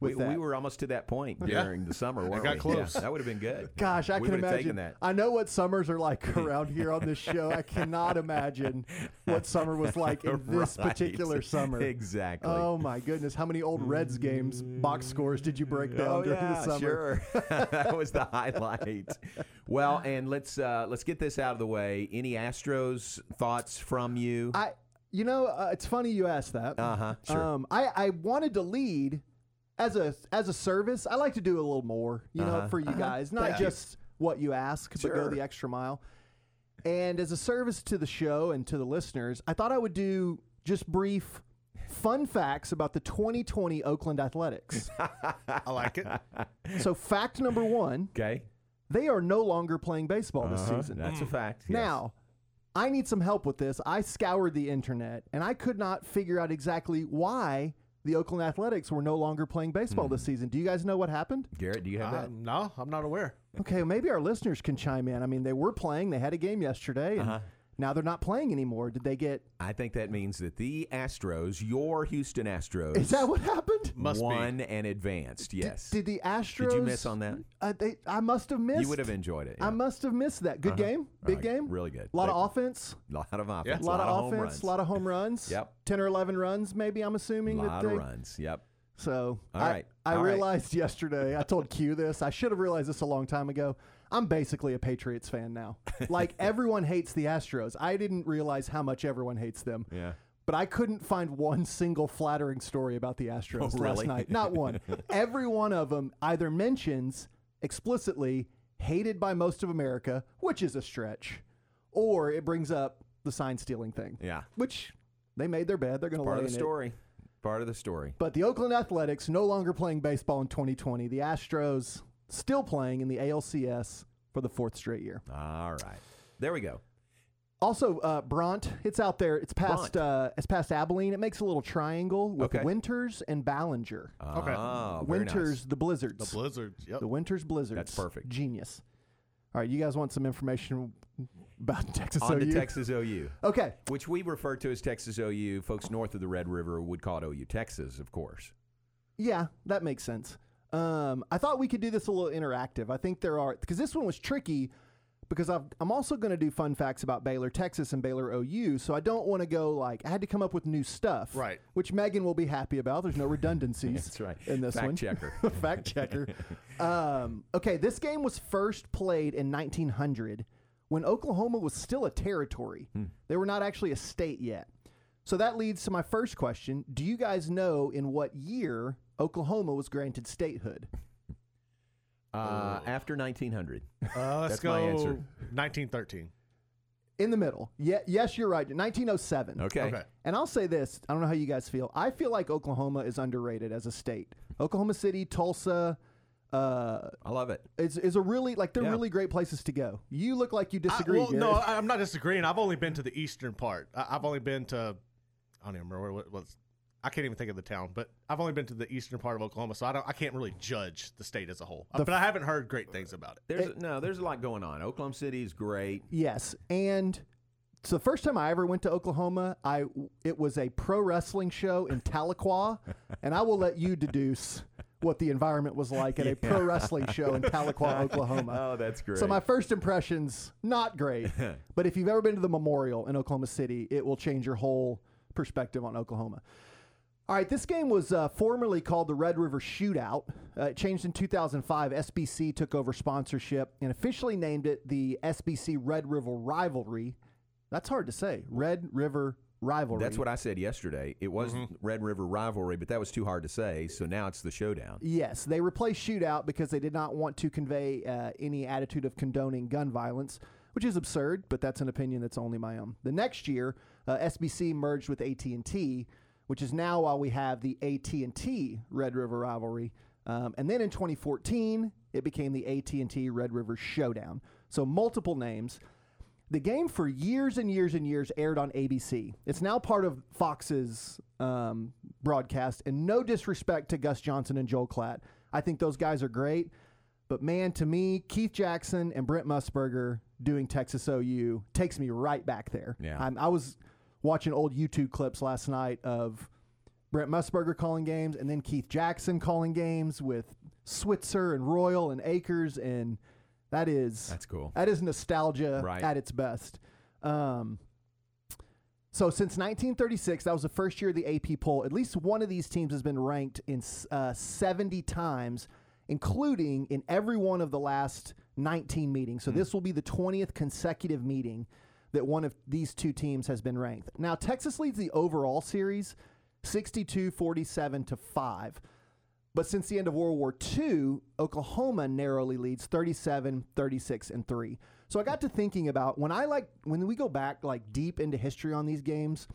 We, that. we were almost to that point Yeah. during the summer, weren't got we? close. Yeah, that would have been good. Gosh, I we can imagine that. I know what summers are like around here on this show. I cannot imagine what summer was like in this Right. particular summer. Exactly. Oh my goodness, how many old Reds games box scores did you break down Oh during yeah, the summer? sure. that was the highlight. Well, and let's uh, let's get this out of the way. Any Astros thoughts from you? I, you know, uh, it's funny you asked that. Uh huh. Sure. Um, I, I wanted to lead as a as a service. I like to do a little more, you know, Uh-huh. for you Uh-huh. guys, not Thank you. just what you ask, but Sure. go the extra mile. And as a service to the show and to the listeners, I thought I would do just brief fun facts about the 2020 Oakland Athletics. I like it. so, fact number one. Okay. They are no longer playing baseball this Uh-huh. season. That's a fact. yes. Now, I need some help with this. I scoured the internet and I could not figure out exactly why the Oakland Athletics were no longer playing baseball Hmm. this season. Do you guys know what happened? Garrett, do you have that? Um, no, I'm not aware. Okay, maybe our listeners can chime in. I mean, they were playing. They had a game yesterday, and Uh-huh. Now they're not playing anymore. Did they get? I think that means that the Astros, your Houston Astros, Is that what happened? Must be. won and advanced. Yes. Did the Astros? Did you miss on that? Uh, they, I must have missed. You would have enjoyed it. I must have missed that. Good Uh-huh. game. Big Right, game. Really good. A lot They- of offense. A lot of offense. A lot, of, home offense. runs. A lot of home runs. Yep. Ten or eleven runs, maybe. I'm assuming. A that lot they, of runs. Yep. So All I, right. I All right. realized yesterday. I told Q this. I should have realized this a long time ago. I'm basically a Patriots fan now. Like everyone hates the Astros. I didn't realize how much everyone hates them. Yeah. But I couldn't find one single flattering story about the Astros Oh, last really? night. Not one. Every one of them either mentions explicitly hated by most of America, which is a stretch, or it brings up the sign stealing thing. Yeah. Which they made their bed. They're going to lie to it. Part lay of the in it. story. Part of the story. But the Oakland Athletics no longer playing baseball in 2020. The Astros still playing in the ALCS for the fourth straight year. All right. There we go. Also, uh, Bronte, it's out there. It's past. Uh, it's past Abilene. It makes a little triangle with Okay. Winters and Ballinger. Okay. Ah, very nice. Winters, the Blizzards. The Blizzards. Yep. The Winters Blizzards. That's perfect. Genius. All right, you guys want some information about Texas On OU? to Texas OU. Okay. Which we refer to as Texas OU. Folks north of the Red River would call it OU Texas, of course. Yeah, that makes sense. Um, I thought we could do this a little interactive. I think there are because this one was tricky because I've, I'm also going to do fun facts about Baylor, Texas, and Baylor OU. So I don't want to go like I had to come up with new stuff, Right. Which Megan will be happy about. There's no redundancies. That's right. In this one. Fact one, checker. fact checker. Um, okay, this game was first played in 1900 when Oklahoma was still a territory. Hmm. They were not actually a state yet. So that leads to my first question. Do you guys know in what year Oklahoma was granted statehood? Uh, after 1900. Uh, let's That's go my answer. 1913. In the middle. Yeah, yes, you're right. 1907. Okay. Okay. And I'll say this I don't know how you guys feel. I feel like Oklahoma is underrated as a state. Oklahoma City, Tulsa, uh, I love it. is, is a really, like, they're Yeah. really great places to go. You look like you I- disagree. well, no, Garrett. I, I'm not disagreeing. I've only been to the eastern part. I, I've only been to, I don't even remember what it was. I can't even think of the town, but I've only been to the eastern part of Oklahoma, so I don't. I can't really judge the state as a whole. The but I haven't heard great things about it. There's no, there's a lot going on. Oklahoma City is great. Yes, and so the first time I ever went to Oklahoma, I it was a pro wrestling show in Tahlequah, and I will let you deduce what the environment was like at a pro wrestling show in Tahlequah, Oklahoma. Oh, that's great. So my first impressions not great, but if you've ever been to the memorial in Oklahoma City, it will change your whole perspective on Oklahoma. All right, this game was uh, formerly called the Red River Shootout. Uh, it changed in 2005. SBC took over sponsorship and officially named it the SBC Red River Rivalry. That's hard to say. Red River Rivalry. That's what I said yesterday. It was Red River rivalry, but that was too hard to say. So now it's the showdown. Yes, they replaced shootout because they did not want to convey uh, any attitude of condoning gun violence, which is absurd, but that's an opinion that's only my own. The next year, uh, SBC merged with AT&T, which is now why we have the AT&T Red River rivalry. Um, and then in 2014, it became the AT&T Red River Showdown. So multiple names. The game for years and years and years aired on ABC. It's now part of Fox's um, broadcast, and no disrespect to Gus Johnson and Joel Klatt. I think those guys are great. But man, to me, Keith Jackson and Brent Musburger doing Texas OU takes me right back there. Yeah. I'm, I was watching old YouTube clips last night of Brent Musburger calling games and then Keith Jackson calling games with Switzer and Royal and Akers and that is That's cool. That is nostalgia Right. at its best. Um, so since 1936, that was the first year of the AP poll. At least one of these teams has been ranked in uh, 70 times, including in every one of the last 19 meetings. So this will be the 20th consecutive meeting that one of these two teams has been ranked. Now Texas leads the overall series 62 47 to 5. But since the end of World War II, Oklahoma narrowly leads 37, 36, and 3. So I got to thinking about when I like when we go back like deep into history on these games,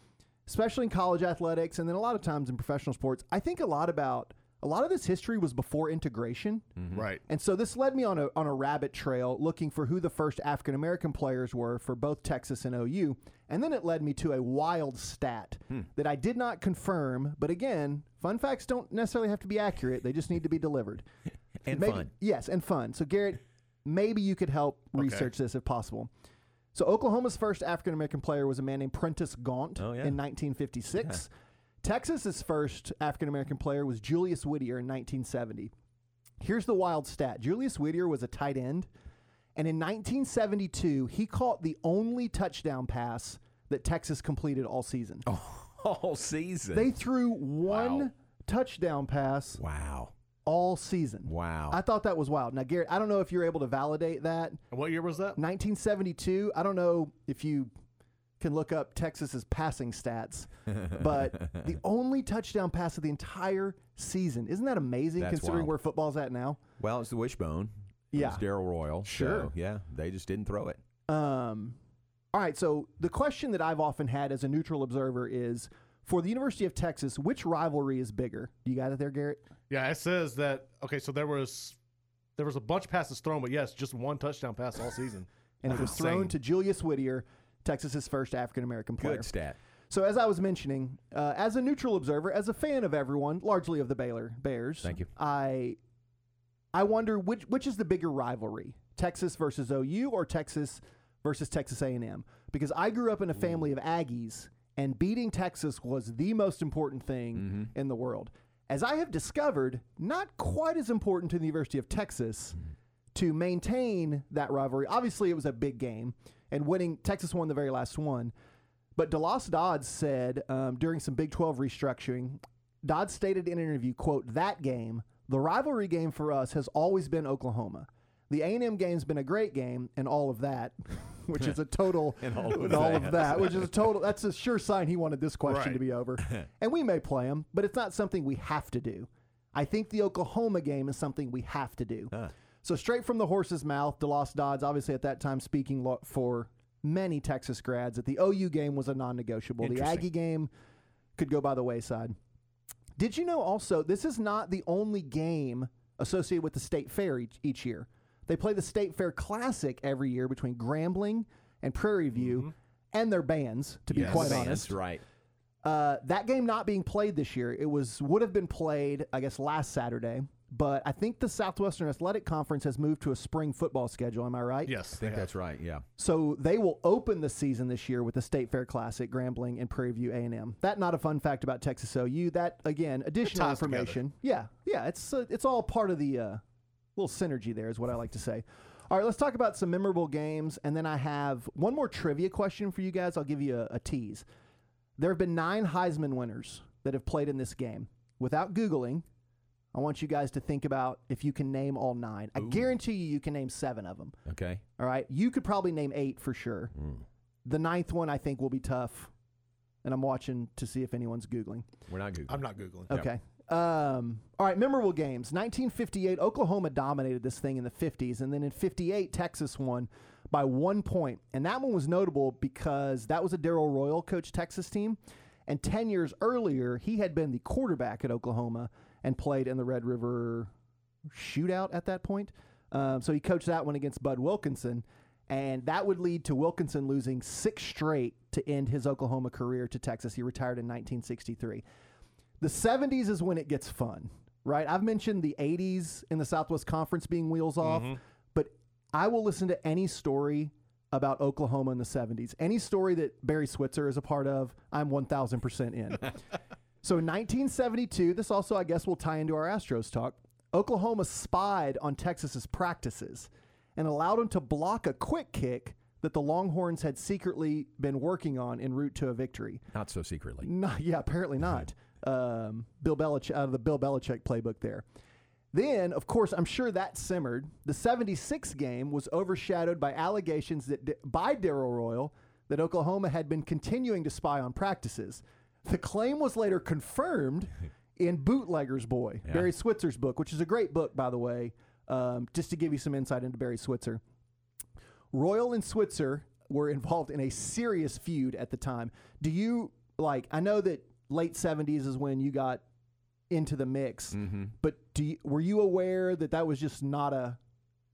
especially in college athletics and then a lot of times in professional sports, I think a lot about a lot of this history was before integration. Mm-hmm. Right. And so this led me on a on a rabbit trail looking for who the first African American players were for both Texas and OU. And then it led me to a wild stat hmm. that I did not confirm, but again, fun facts don't necessarily have to be accurate. They just need to be delivered. And Maybe- fun. Yes, and fun. So Garrett, maybe you could help research this if possible. So Oklahoma's first African American player was a man named Prentice Gautt Oh, yeah. in 1956. Texas's first African American player was Julius Whittier in 1970. Here's the wild stat. Julius Whittier was a tight end, and in 1972, he caught the only touchdown pass that Texas completed all season. All season. They threw one touchdown pass wow. all season. Wow. I thought that was wild. Now, Garrett, I don't know if you're able to validate that. What year was that? 1972. I don't know if you can look up Texas's passing stats, but the only touchdown pass of the entire season. Isn't that amazing That's considering wild. where football's at now? Well, it's the wishbone. It Yeah. was Darrell Royal. Sure. So, yeah, they just didn't throw it. Um, all right. So the question that I've often had as a neutral observer is for the University of Texas, which rivalry is bigger? Do you got it there, Garrett? Yeah, it says that. Okay, so there was there was a bunch of passes thrown, but yes, just one touchdown pass all season. And it was That's thrown to Julius Whittier, Texas's first African American player. Good stat. So as I was mentioning, uh, as a neutral observer, as a fan of everyone, largely of the Baylor Bears, Thank you. I I wonder which which is the bigger rivalry, Texas versus OU or Texas versus Texas A&M? Because I grew up in a family of Aggies, and beating Texas was the most important thing Mm-hmm. in the world. As I have discovered, not quite as important to the University of Texas to maintain that rivalry. Obviously, it was a big game, and winning Texas won the very last one. But DeLoss Dodds said um, during some Big 12 restructuring, Dodds stated in an interview, "quote That game, the rivalry game for us has always been Oklahoma. The A&M game's been a great game, and all of that, which is a total And all of and all of that. which is a total. That's a sure sign he wanted this question to be over. and we may play him, but it's not something we have to do. I think the Oklahoma game is something we have to do. So straight from the horse's mouth, DeLoss Dodds, obviously at that time speaking lo- for many Texas grads, that the OU game was a non-negotiable. The Aggie game could go by the wayside. Did you know also this is not the only game associated with the state fair each, each year? They play the state fair classic every year between Grambling and Prairie View and their bands. To be Yes. quite Bands, honest, right. uh, that game not being played this year, it was would have been played, I guess, last Saturday. But I think the Southwestern Athletic Conference has moved to a spring football schedule. Am I right? Yes, I think that's right. Yeah. So they will open the season this year with the State Fair Classic, Grambling and Prairie View A&M. That not a fun fact about Texas OU. That again, additional ties together. information. Yeah, yeah, it's uh, it's all part of the uh, little synergy there, is what I like to say. All right, let's talk about some memorable games, and then I have one more trivia question for you guys. I'll give you a, a tease. There have been nine Heisman winners that have played in this game. Without Googling, I want you guys to think about if you can name all nine. I guarantee you, you can name seven of them. Okay. All right. You could probably name eight for sure. The ninth one, I think, will be tough. And I'm watching to see if anyone's Googling. We're not Googling. I'm not googling. Okay. Um, all right. Memorable games. 1958, Oklahoma dominated this thing in the 50s. And then in 58, Texas won by one point. And that one was notable because that was a Darrell Royal coach Texas team. And 10 years earlier, he had been the quarterback at Oklahoma and played in the Red River shootout at that point. Um, so he coached that one against Bud Wilkinson. And that would lead to Wilkinson losing six straight to end his Oklahoma career to Texas. He retired in 1963. The 70s is when it gets fun, right? I've mentioned the 80s in the Southwest Conference being wheels off, but I will listen to any story about Oklahoma in the 70s. Any story that Barry Switzer is a part of, I'm 1000% in. so in 1972, this also, I guess, will tie into our Astros talk. Oklahoma spied on Texas's practices and allowed them to block a quick kick that the Longhorns had secretly been working on en route to a victory. Not so secretly. Not, yeah, apparently not. Um, Bill Belichick out of the Bill Belichick playbook there. Then, of course, I'm sure that simmered. The 76 game was overshadowed by allegations that by Darrell Royal that Oklahoma had been continuing to spy on practices. The claim was later confirmed in Bootlegger's Boy, Yeah. Barry Switzer's book, which is a great book, by the way, um, just to give you some insight into Barry Switzer. Royal and Switzer were involved in a serious feud at the time. Do you like? I know that late seventies is when you got into the mix, Mm-hmm. but do you, were you aware that that was just not a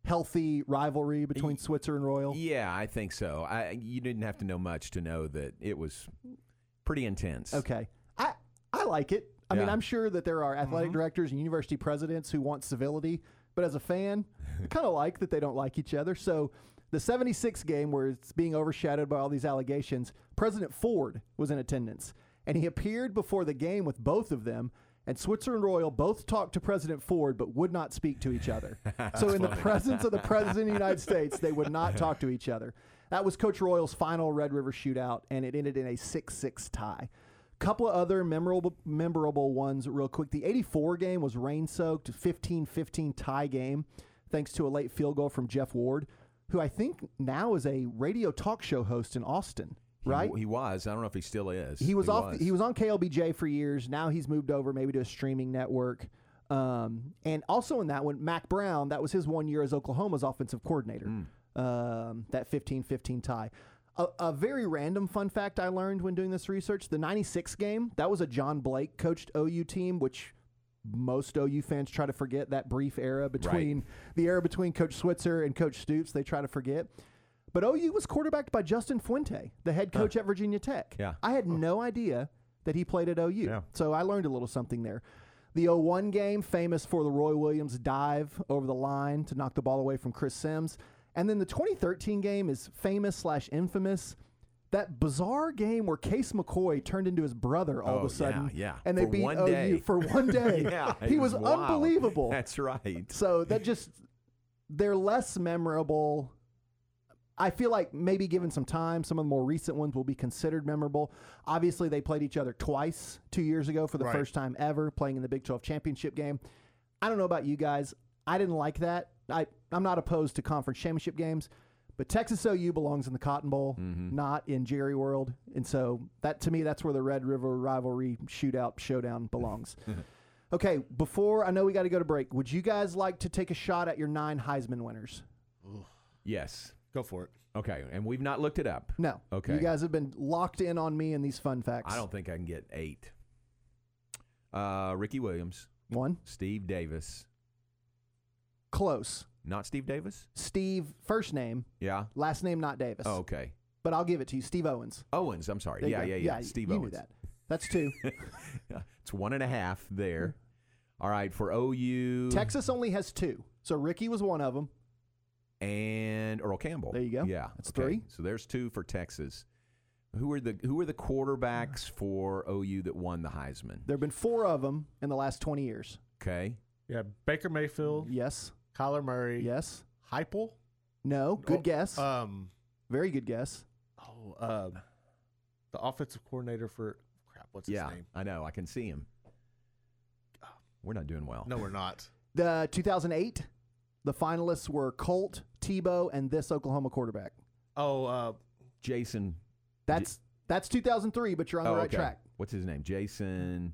healthy rivalry between Switzer and Royal? Yeah, I think so. I you didn't have to know much to know that it was pretty intense. Okay, I I like it. I mean, I'm sure that there are athletic Mhm. directors and university presidents who want civility, but as a fan, I kind of like that they don't like each other. So, the 76 game where it's being overshadowed by all these allegations, President Ford was in attendance, and he appeared before the game with both of them. And Switzer and Royal both talked to President Ford, but would not speak to each other. so, in the presence of the President of the United States, they would not talk to each other. That was Coach Royal's final Red River shootout, and it ended in a 6 6 tie. Couple of other memorable memorable ones, real quick. The '84 game was rain soaked, 15-15 tie game, thanks to a late field goal from Jeff Ward, who I think now is a radio talk show host in Austin. Right? He, was. I don't know if he still is. He was off. He was on KLBJ for years. Now he's moved over maybe to a streaming network. Um, and also in that one, Mack Brown. That was his one year as Oklahoma's offensive coordinator. Hmm. Um, that 15-15 tie. A, a very random fun fact I learned when doing this research: the '96 game that was a John Blake coached OU team, which most OU fans try to forget that brief era between the era between Coach Switzer and Coach Stoops. They try to forget. But OU was quarterbacked by Justin Fuente, the head coach at Virginia Tech. Yeah. I had no idea that he played at OU. Yeah. So I learned a little something there. The 01 game, famous for the Roy Williams dive over the line to knock the ball away from Chris Sims. And then the 2013 game is famous slash infamous. That bizarre game where Case McCoy turned into his brother all Oh, of a oh, sudden. yeah, yeah. And they For beat OU day. for one day. Yeah, he was, unbelievable. That's right. So that just they're less memorable. I feel like maybe given some time, some of the more recent ones will be considered memorable. Obviously, they played each other twice two years ago for the Right. first time ever, playing in the Big 12 championship game. I don't know about you guys. I didn't like that. I, I'm not opposed to conference championship games, but Texas OU belongs in the Cotton Bowl, not in Jerry World. And so that to me, that's where the Red River rivalry shootout showdown belongs. Okay, before I know we got to go to break, would you guys like to take a shot at your nine Heisman winners? Yes. Go for it. Okay, and we've not looked it up. No. Okay. You guys have been locked in on me and these fun facts. I don't think I can get eight. Uh, Ricky Williams. One. Steve Davis. Close. Not Steve Davis? Steve, first name, Yeah. last name not Davis. Oh, okay. But I'll give it to you. Steve Owens. Owens, I'm sorry. There you Yeah, go. yeah, yeah, y- Steve you Owens. knew that. That's two. it's one and a half there. All right, for OU. Texas only has two. So Ricky was one of them. and Earl Campbell. There you go. Yeah, That's okay. three. So there's two for Texas. Who are the Who are the quarterbacks for OU that won the Heisman? There have been four of them in the last 20 years. Okay. Yeah, Baker Mayfield. Yes. Kyler Murray. Yes. Heupel. No. Good Oh, guess. Um. Very good guess. Oh. Um. The offensive coordinator for crap. What's his yeah, name? I know. I can see him. We're not doing well. No, we're not. The 2008, the finalists were Colt, Tebow, and this Oklahoma quarterback. Oh, uh, Jason. That's that's 2003, but you're on oh, the right okay. track. What's his name? Jason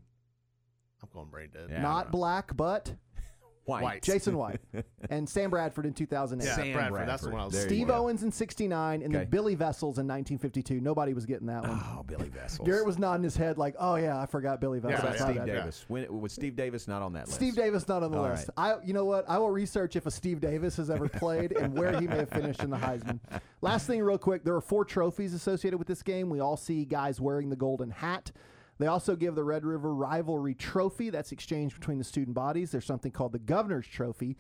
I'm going brain dead. Yeah, I Not know. black, but White. Jason White and Sam Bradford in 2008. Yeah, Sam Bradford, that's the one I was There you Steve go. Owens in 69 and Okay. then Billy Vessels in 1952. Nobody was getting that one. Oh, Billy Vessels. Garrett was nodding his head like, "Oh yeah, I forgot Billy What Vessels." about I Steve that. Davis? When, was Steve Davis not on that list? Steve Davis not on the All list. I, you know what? I will research if a Steve Davis has ever played and where he may have finished in the Heisman. Last thing, real quick, there are four trophies associated with this game. We all see guys wearing the golden hat. They also give the Red River Rivalry Trophy. That's exchanged between the student bodies. There's something called the Governor's Trophy.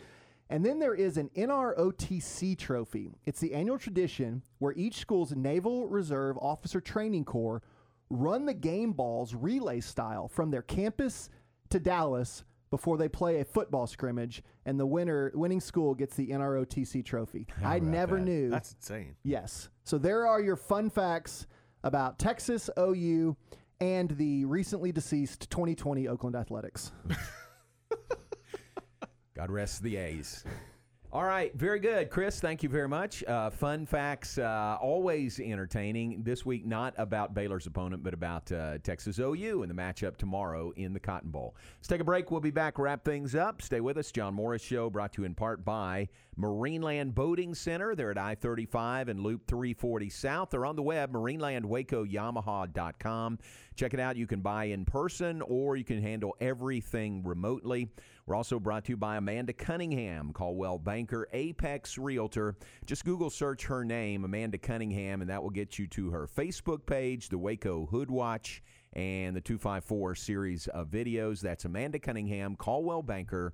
And then there is an NROTC trophy. It's the annual tradition where each school's Naval Reserve Officer Training Corps run the game balls relay style from their campus to Dallas before they play a football scrimmage, and the winner winning school gets the NROTC trophy. I never that? knew. That's insane. Yes. So there are your fun facts about Texas OU and the recently deceased 2020 Oakland Athletics. God rest the A's. All right, very good, Chris. Thank you very much. Uh, fun facts, uh, always entertaining. This week, not about Baylor's opponent, but about uh, Texas OU and the matchup tomorrow in the Cotton Bowl. Let's take a break. We'll be back. Wrap things up. Stay with us. John Morris Show, brought to you in part by Marineland Boating Center. They're at I-35 and Loop 340 South. They're on the web, marinelandwacoyamaha.com. Check it out. You can buy in person or you can handle everything remotely. We're also brought to you by Amanda Cunningham, Coldwell Banker, Apex Realtor. Just Google search her name, Amanda Cunningham, and that will get you to her Facebook page, the Waco Hood Watch, and the 254 series of videos. That's Amanda Cunningham, Coldwell Banker,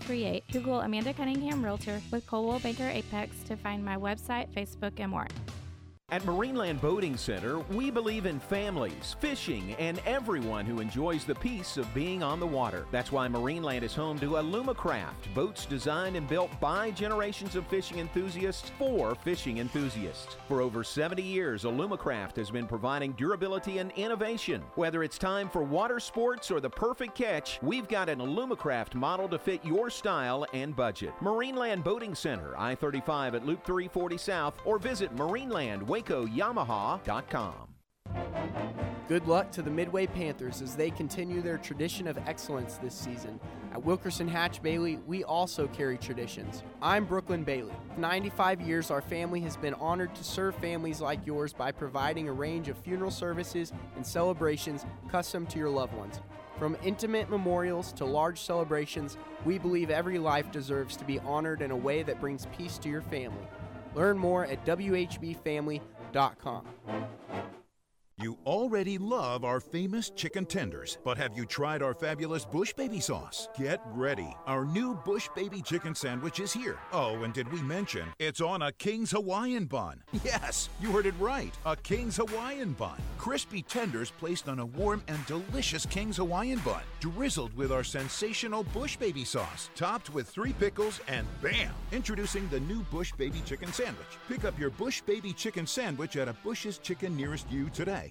0338. Google Amanda Cunningham Realtor with Coldwell Banker Apex to find my website, Facebook, and more. At Marineland Boating Center, we believe in families, fishing, and everyone who enjoys the peace of being on the water. That's why Marineland is home to Alumacraft, boats designed and built by generations of fishing enthusiasts for fishing enthusiasts. For over 70 years, Alumacraft has been providing durability and innovation. Whether it's time for water sports or the perfect catch, we've got an Alumacraft model to fit your style and budget. Marineland Boating Center, I 35 at Loop 340 South, or visit Marineland WacoYamaha.com. Good luck to the Midway Panthers as they continue their tradition of excellence this season. At Wilkirson Hatch Bailey, we also carry traditions. I'm Brooklyn Bailey. For 95 years, our family has been honored to serve families like yours by providing a range of funeral services and celebrations custom to your loved ones. From intimate memorials to large celebrations, we believe every life deserves to be honored in a way that brings peace to your family. Learn more at WHBFamily.com gmail.com. You already love our famous chicken tenders, but have you tried our fabulous Bush Baby sauce? Get ready. Our new Bush Baby chicken sandwich is here. Oh, and did we mention it's on a King's Hawaiian bun? Yes, you heard it right. A King's Hawaiian bun. Crispy tenders placed on a warm and delicious King's Hawaiian bun, drizzled with our sensational Bush Baby sauce, topped with three pickles, and bam! Introducing the new Bush Baby chicken sandwich. Pick up your Bush Baby chicken sandwich at a Bush's Chicken nearest you today.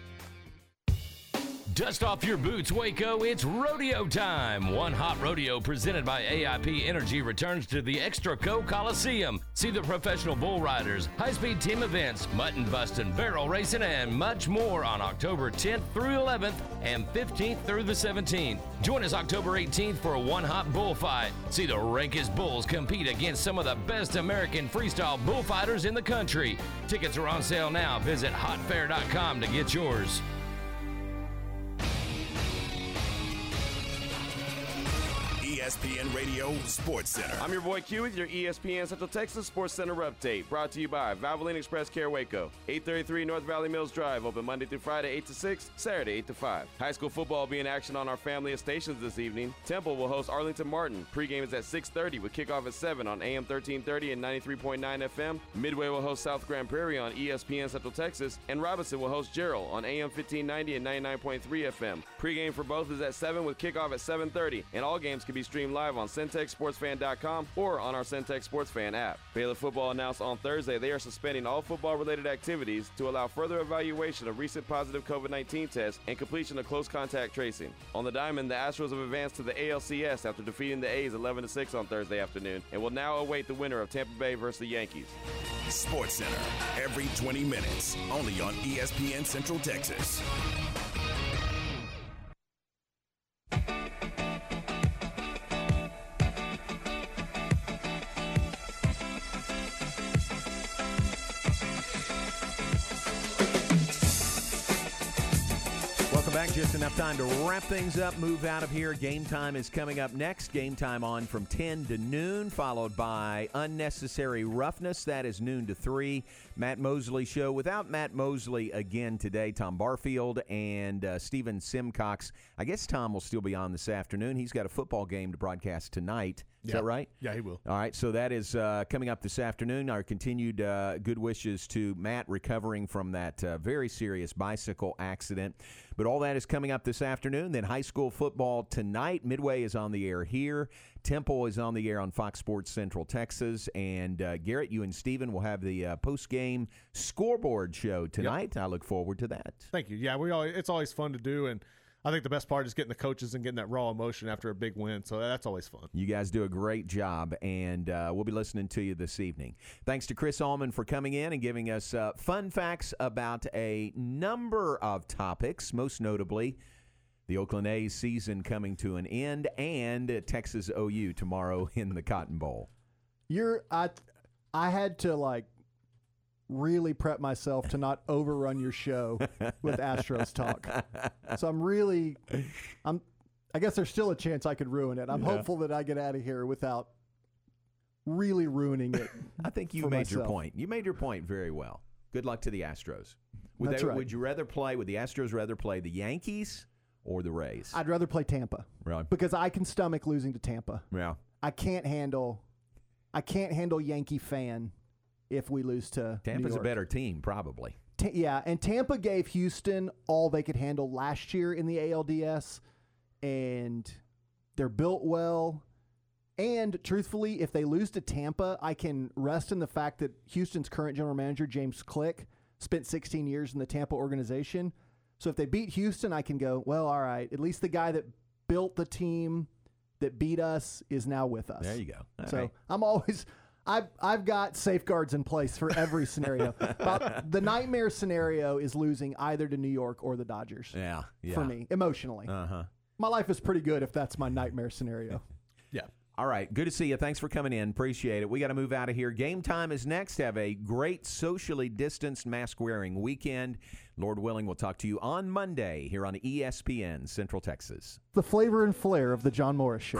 Dust off your boots, Waco. It's rodeo time. One hot rodeo presented by AIP Energy returns to the Extraco Coliseum. See the professional bull riders, high speed team events, mutton busting, barrel racing, and much more on October 10th through 11th and 15th through the 17th. Join us October 18th for a one hot bullfight. See the rankest bulls compete against some of the best American freestyle bullfighters in the country. Tickets are on sale now. Visit hotfair.com to get yours. ESPN Radio Sports Center. I'm your boy Q with your ESPN Central Texas Sports Center update. Brought to you by Valvoline Express Care Waco. 833 North Valley Mills Drive. Open Monday through Friday, 8 to 6, Saturday, 8 to 5. High school football will be in action on our family of stations this evening. Temple will host Arlington Martin. Pregame is at 6.30 with kickoff at 7 on AM 1330 and 93.9 FM. Midway will host South Grand Prairie on ESPN Central Texas. And Robinson will host Jarrell on AM 1590 and 99.3 FM. Pregame for both is at 7 with kickoff at 7.30. And all games can be streamed live on CentexSportsFan.com or on our Centex Sports Fan app. Baylor football announced on Thursday they are suspending all football-related activities to allow further evaluation of recent positive COVID-19 tests and completion of close contact tracing. On the diamond, the Astros have advanced to the ALCS after defeating the A's 11-6 on Thursday afternoon and will now await the winner of Tampa Bay versus the Yankees. Sports Center every 20 minutes, only on ESPN Central Texas. Enough time to wrap things up, move out of here. Game time is coming up next. Game time on from 10 to noon, followed by Unnecessary Roughness. That is noon to 3. Matt Mosley show. Without Matt Mosley again today, Tom Barfield and uh, Stephen Simcox. I guess Tom will still be on this afternoon. He's got a football game to broadcast tonight. Is Yeah. that right? Yeah, he will. All right, so that is uh, coming up this afternoon. Our continued uh, good wishes to Matt recovering from that uh, very serious bicycle accident. But all that is coming up this afternoon. Then high school football tonight. Midway is on the air here. Temple is on the air on Fox Sports Central Texas. And uh, Garrett, you and Steven will have the uh, post game scoreboard show tonight. I look forward to that. Thank you. Yeah, we all it's always fun to do, and I think the best part is getting the coaches and getting that raw emotion after a big win. So that's always fun. You guys do a great job, and uh, we'll be listening to you this evening. Thanks to Chris Allman for coming in and giving us uh, fun facts about a number of topics, most notably the Oakland A's season coming to an end and Texas OU tomorrow in the Cotton Bowl. You're I I had to like really prep myself to not overrun your show with Astros talk. So I'm really I'm I guess there's still a chance I could ruin it. I'm Yeah. hopeful that I get out of here without really ruining it. I think you made your point. You made your point very well. Good luck to the Astros. Would, That's they- right. would you rather play, would the Astros rather play the Yankees or the Rays? I'd rather play Tampa Right. because I can stomach losing to Tampa. Yeah. I can't handle I can't handle Yankee fan if we lose to Tampa's a better team, probably. Ta- yeah, and Tampa gave Houston all they could handle last year in the ALDS, and they're built well. And truthfully, if they lose to Tampa, I can rest in the fact that Houston's current general manager, James Click, spent 16 years in the Tampa organization. So if they beat Houston, I can go, well, all right, at least the guy that built the team that beat us is now with us. There you go. All so right. I'm always I've I've got safeguards in place for every scenario. The nightmare scenario is losing either to New York or the Dodgers. Yeah, yeah. For me, emotionally. Uh huh. My life is pretty good if that's my nightmare scenario. Yeah. All right. Good to see you. Thanks for coming in. Appreciate it. We got to move out of here. Game time is next. Have a great socially distanced mask wearing weekend. Lord willing, we'll talk to you on Monday here on ESPN Central Texas. The flavor and flair of the John Morris Show.